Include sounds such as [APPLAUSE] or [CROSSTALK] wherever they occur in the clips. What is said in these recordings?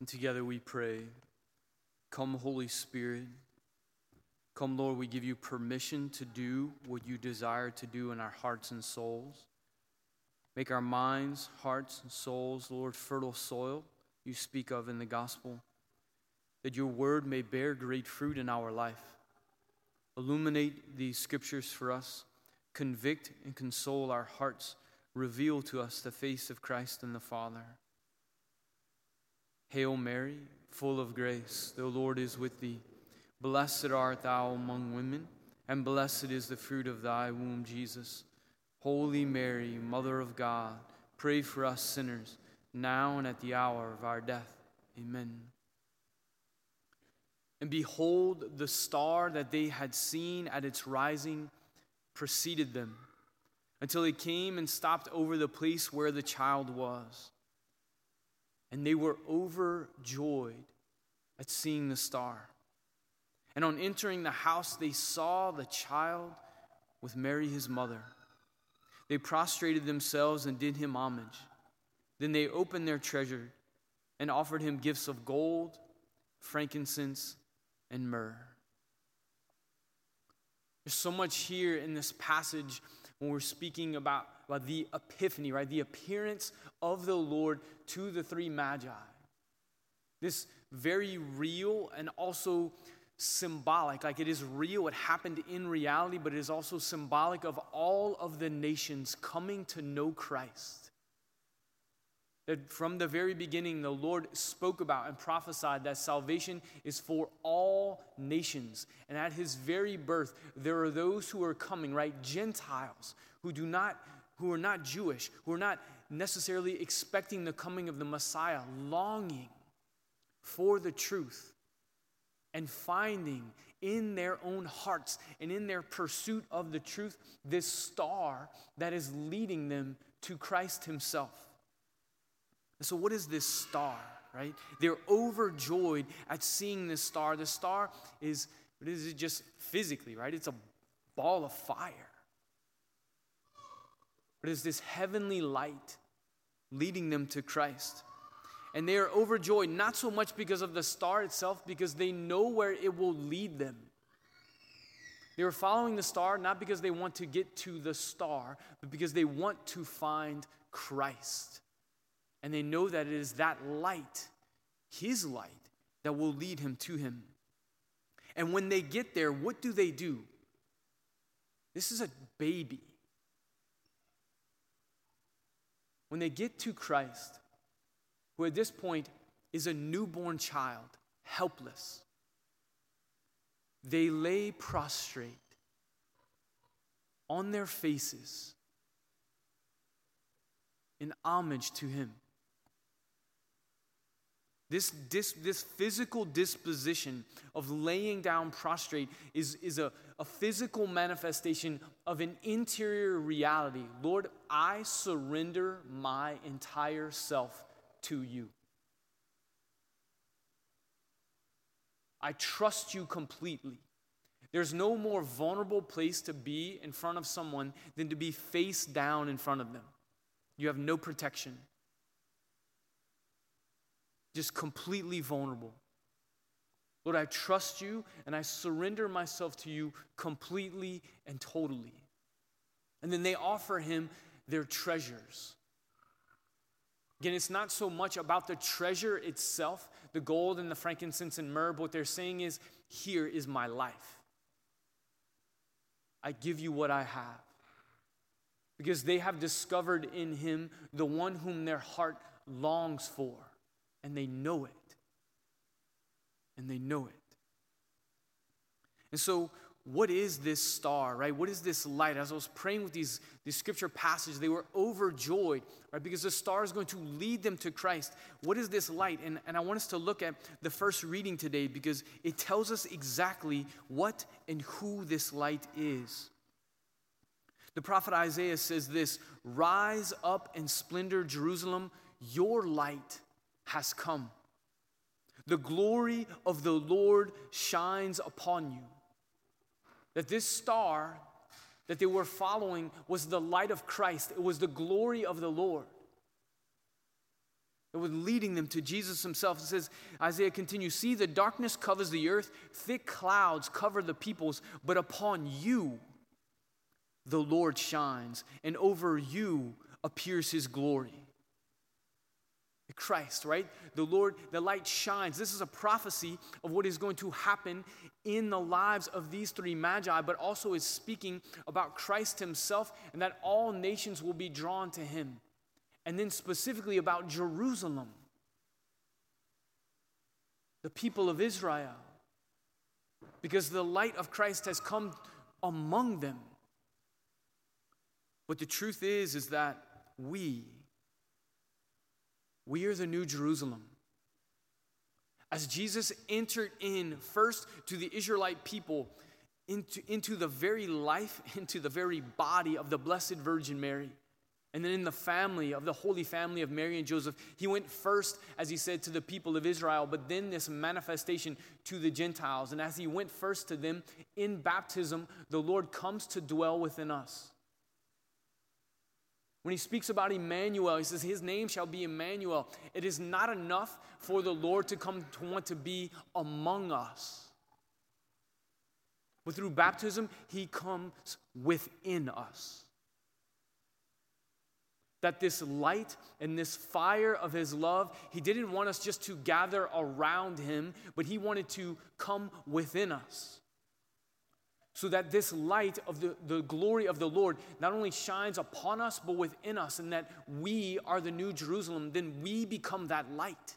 And together we pray, Come, Holy Spirit. Come, Lord, we give you permission to do what you desire to do in our hearts and souls. Make our minds, hearts, and souls, Lord, fertile soil you speak of in the gospel, that your word may bear great fruit in our life. Illuminate these scriptures for us, convict and console our hearts, reveal to us the face of Christ and the Father. Hail Mary, full of grace, the Lord is with thee. Blessed art thou among women, and blessed is the fruit of thy womb, Jesus. Holy Mary, Mother of God, pray for us sinners, now and at the hour of our death. Amen. And behold, the star that they had seen at its rising preceded them until it came and stopped over the place where the child was. And they were overjoyed at seeing the star. And on entering the house, they saw the child with Mary, his mother. They prostrated themselves and did him homage. Then they opened their treasure and offered him gifts of gold, frankincense, and myrrh. There's so much here in this passage when we're speaking about, about the epiphany, right? The appearance of the Lord to the three magi. This very real and also symbolic. Like it is real, it happened in reality, but it is also symbolic of all of the nations coming to know Christ. That from the very beginning, the Lord spoke about and prophesied that salvation is for all nations. And at his very birth, there are those who are coming, right? Gentiles who do not, who are not Jewish, who are not necessarily expecting the coming of the Messiah, longing for the truth and finding in their own hearts and in their pursuit of the truth this star that is leading them to Christ Himself. So, what is this star, right? They're overjoyed at seeing this star. The star is, what is it just physically, right? It's a ball of fire. But it's this heavenly light leading them to Christ. And they are overjoyed, not so much because of the star itself, because they know where it will lead them. They are following the star not because they want to get to the star, but because they want to find Christ. And they know that it is that light, his light, that will lead him to him. And when they get there, what do they do? This is a baby. When they get to Christ, who at this point is a newborn child, helpless, they lay prostrate on their faces in homage to him. This, this, this physical disposition of laying down prostrate is, is a, a physical manifestation of an interior reality. Lord, I surrender my entire self to you. I trust you completely. There's no more vulnerable place to be in front of someone than to be face down in front of them. You have no protection just completely vulnerable. Lord, I trust you and I surrender myself to you completely and totally. And then they offer him their treasures. Again, it's not so much about the treasure itself, the gold and the frankincense and myrrh, what they're saying is, Here is my life. I give you what I have. Because they have discovered in him the one whom their heart longs for and they know it. And they know it. And so, what is this star, right? What is this light? As I was praying with these, these scripture passages, they were overjoyed, right? Because the star is going to lead them to Christ. What is this light? And, and I want us to look at the first reading today because it tells us exactly what and who this light is. The prophet Isaiah says this Rise up and splendor, Jerusalem, your light has come. The glory of the Lord shines upon you. That this star that they were following was the light of Christ, it was the glory of the Lord. that was leading them to Jesus himself. It says, Isaiah continues, See, the darkness covers the earth, thick clouds cover the peoples, but upon you the Lord shines, and over you appears his glory. Christ, right? The Lord, the light shines. This is a prophecy of what is going to happen in the lives of these three magi, but also is speaking about Christ himself and that all nations will be drawn to him. And then specifically about Jerusalem, the people of Israel, because the light of Christ has come among them. But the truth is, is that we, we are the new Jerusalem. As Jesus entered in first to the Israelite people, into, into the very life, [LAUGHS] into the very body of the Blessed Virgin Mary. And then in the family of the holy family of Mary and Joseph, he went first, as he said, to the people of Israel, but then this manifestation to the Gentiles. And as he went first to them in baptism, the Lord comes to dwell within us. When he speaks about Emmanuel, he says, His name shall be Emmanuel. It is not enough for the Lord to come to want to be among us. But through baptism, he comes within us. That this light and this fire of his love, he didn't want us just to gather around him, but he wanted to come within us so that this light of the, the glory of the Lord not only shines upon us, but within us, and that we are the new Jerusalem, then we become that light.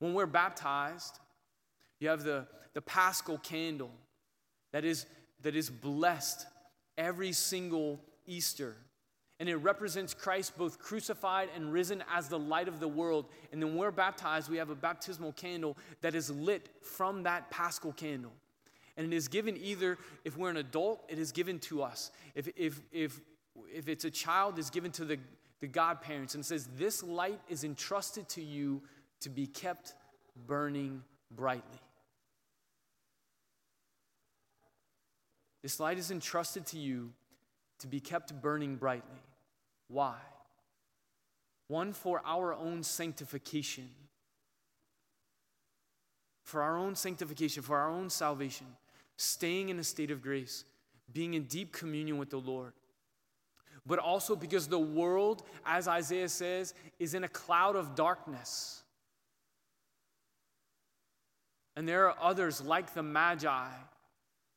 When we're baptized, you have the, the paschal candle that is, that is blessed every single Easter. And it represents Christ both crucified and risen as the light of the world. And then when we're baptized, we have a baptismal candle that is lit from that paschal candle. And it is given either, if we're an adult, it is given to us. If, if, if, if it's a child, it's given to the, the godparents and says, This light is entrusted to you to be kept burning brightly. This light is entrusted to you to be kept burning brightly. Why? One, for our own sanctification. For our own sanctification, for our own salvation staying in a state of grace, being in deep communion with the Lord. But also because the world, as Isaiah says, is in a cloud of darkness. And there are others like the Magi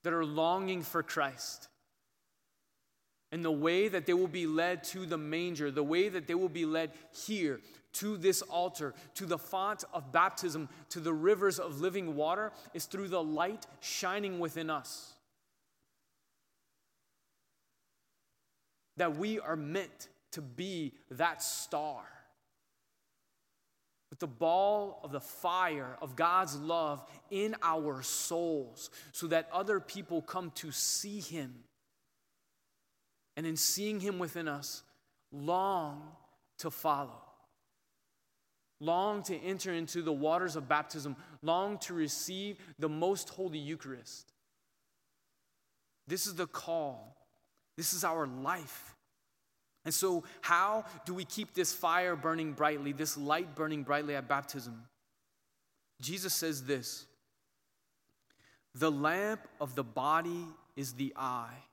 that are longing for Christ. And the way that they will be led to the manger, the way that they will be led here to this altar, to the font of baptism, to the rivers of living water, is through the light shining within us. That we are meant to be that star. With the ball of the fire of God's love in our souls, so that other people come to see Him. And in seeing Him within us, long to follow long to enter into the waters of baptism, long to receive the most holy Eucharist. This is the call, this is our life. And so, how do we keep this fire burning brightly, this light burning brightly at baptism? Jesus says this The lamp of the body is the eye.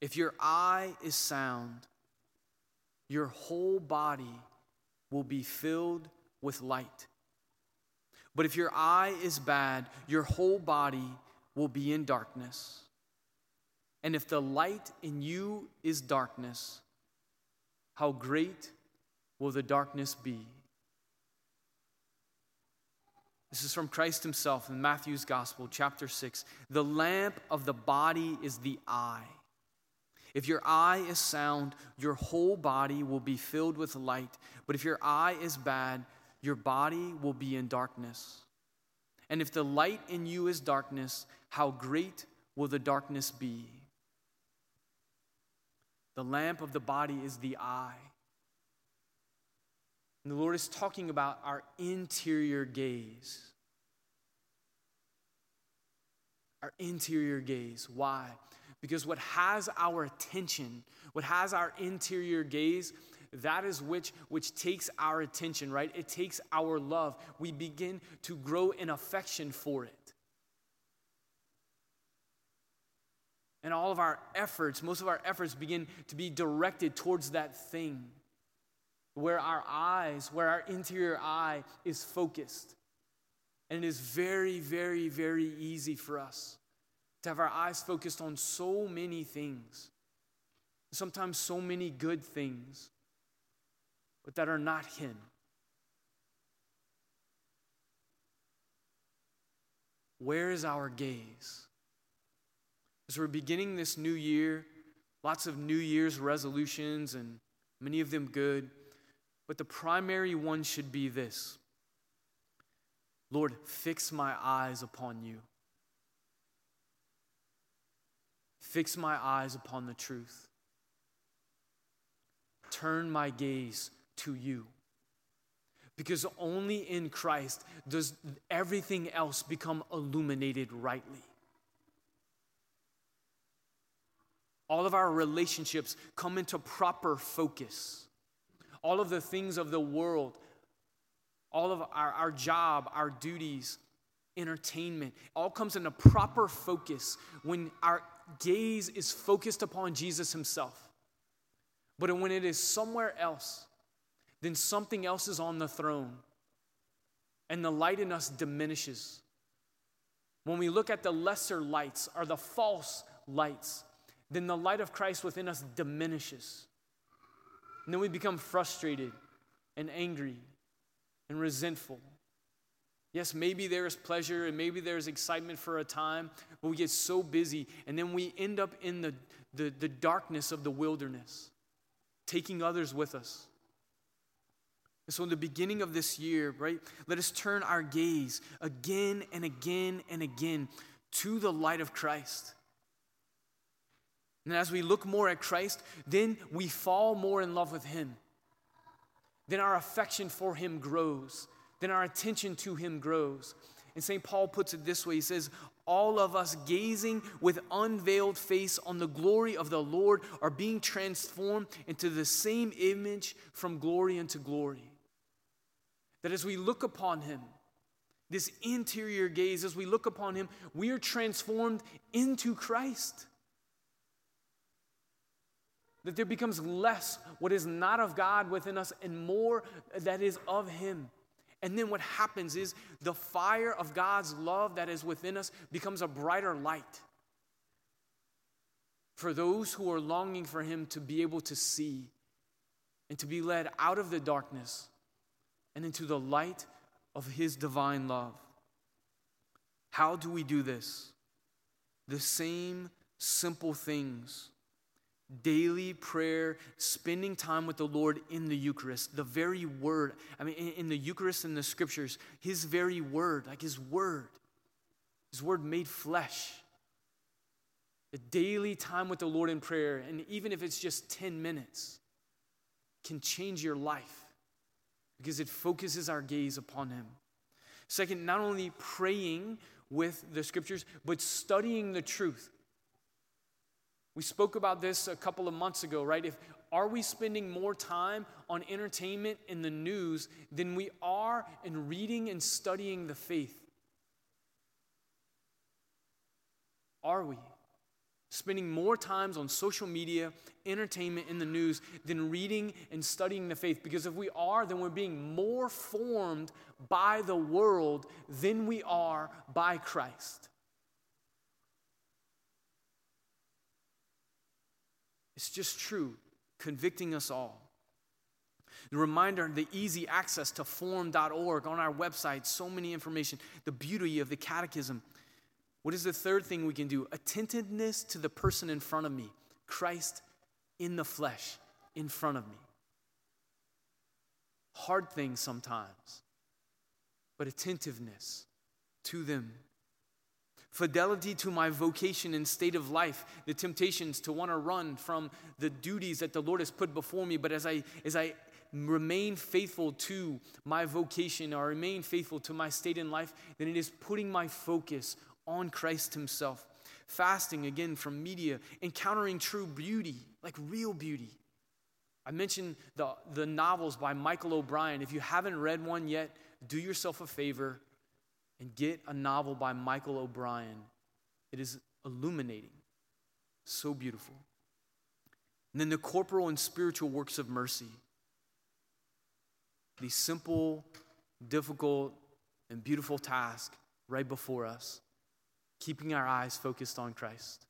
If your eye is sound, your whole body will be filled with light. But if your eye is bad, your whole body will be in darkness. And if the light in you is darkness, how great will the darkness be? This is from Christ Himself in Matthew's Gospel, chapter 6. The lamp of the body is the eye. If your eye is sound, your whole body will be filled with light. But if your eye is bad, your body will be in darkness. And if the light in you is darkness, how great will the darkness be? The lamp of the body is the eye. And the Lord is talking about our interior gaze. Our interior gaze. Why? Because what has our attention, what has our interior gaze, that is which which takes our attention, right? It takes our love. We begin to grow in affection for it. And all of our efforts, most of our efforts begin to be directed towards that thing where our eyes, where our interior eye is focused. And it is very, very, very easy for us to have our eyes focused on so many things, sometimes so many good things, but that are not Him. Where is our gaze? As we're beginning this new year, lots of New Year's resolutions, and many of them good, but the primary one should be this Lord, fix my eyes upon you. Fix my eyes upon the truth. Turn my gaze to you. Because only in Christ does everything else become illuminated rightly. All of our relationships come into proper focus. All of the things of the world, all of our, our job, our duties, entertainment, all comes into proper focus when our gaze is focused upon Jesus himself. But when it is somewhere else, then something else is on the throne and the light in us diminishes. When we look at the lesser lights or the false lights, then the light of Christ within us diminishes. And then we become frustrated and angry and resentful Yes, maybe there is pleasure and maybe there's excitement for a time, but we get so busy and then we end up in the, the, the darkness of the wilderness, taking others with us. And so, in the beginning of this year, right, let us turn our gaze again and again and again to the light of Christ. And as we look more at Christ, then we fall more in love with Him. Then our affection for Him grows then our attention to him grows. And St. Paul puts it this way he says, All of us gazing with unveiled face on the glory of the Lord are being transformed into the same image from glory unto glory. That as we look upon him, this interior gaze, as we look upon him, we are transformed into Christ. That there becomes less what is not of God within us and more that is of him. And then what happens is the fire of God's love that is within us becomes a brighter light for those who are longing for Him to be able to see and to be led out of the darkness and into the light of His divine love. How do we do this? The same simple things daily prayer, spending time with the Lord in the Eucharist, the very word. I mean, in, in, the Eucharist and the scriptures, His very word, like His word, His word made flesh. The daily time with the Lord in prayer, and even if it's just 10 minutes, can change your life because it focuses our gaze upon Him. Second, not only praying with the scriptures, but studying the truth. We spoke about this a couple of months ago, right? If are we spending more time on entertainment and the news than we are in reading and studying the faith? Are we? Spending more times on social media, entertainment, and the news than reading and studying the faith. Because if we are, then we're being more formed by the world than we are by Christ. It's just true, convicting us all. The reminder, the easy access to formed.org on our website, so many information, the beauty of the catechism. What is the third thing we can do? Attentiveness to the person in front of me, Christ in the flesh, in front of me. Hard things sometimes, but attentiveness to them fidelity to my vocation and state of life, the temptations to want to run from the duties that the Lord has put before me. But as I, as I remain faithful to my vocation or remain faithful to my state in life, then it is putting my focus on Christ Himself. Fasting again from media, encountering true beauty, like real beauty. I mentioned the, the novels by Michael O'Brien. If you haven't read one yet, do yourself a favor and get a novel by Michael O'Brien. It is illuminating, so beautiful. And then the corporal and spiritual works of mercy. The simple, difficult, and beautiful task right before us, keeping our eyes focused on Christ.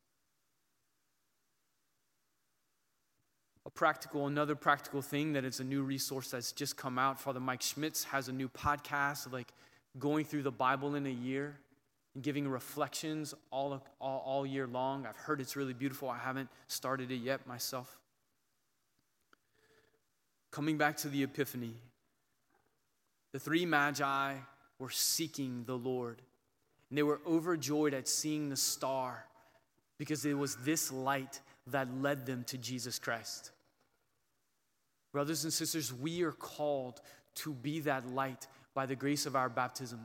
A practical, another practical thing that is a new resource that's just come out. Father Mike Schmitz has a new podcast, like going through the Bible in a year and giving reflections all, all, all year long. I've heard it's really beautiful. I haven't started it yet myself. Coming back to the Epiphany, the three magi were seeking the Lord. And they were overjoyed at seeing the star because it was this light that led them to Jesus Christ. Brothers and sisters, we are called to be that light by the grace of our baptism,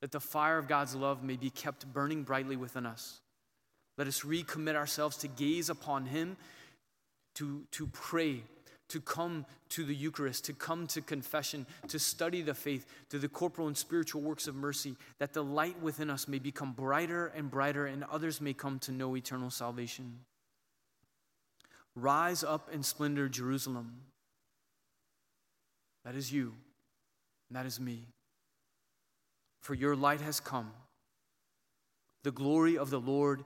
that the fire of God's love may be kept burning brightly within us. Let us recommit ourselves to gaze upon Him, to, to pray to come to the Eucharist, to come to confession, to study the faith, to the corporal and spiritual works of mercy, that the light within us may become brighter and brighter, and others may come to know eternal salvation. Rise up in splendor, Jerusalem. That is you, and that is me. For your light has come. The glory of the Lord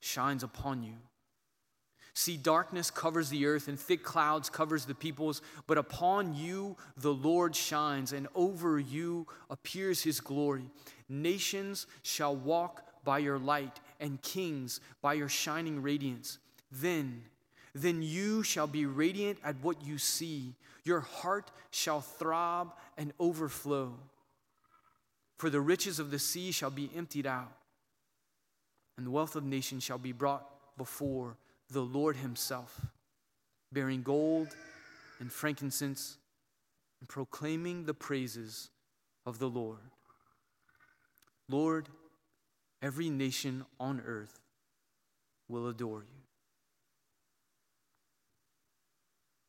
shines upon you. See, darkness covers the earth and thick clouds covers the peoples, but upon you the Lord shines, and over you appears his glory. Nations shall walk by your light, and kings by your shining radiance. Then, then you shall be radiant at what you see. Your heart shall throb and overflow. For the riches of the sea shall be emptied out, and the wealth of nations shall be brought before the Lord Himself, bearing gold and frankincense and proclaiming the praises of the Lord. Lord, every nation on earth will adore you.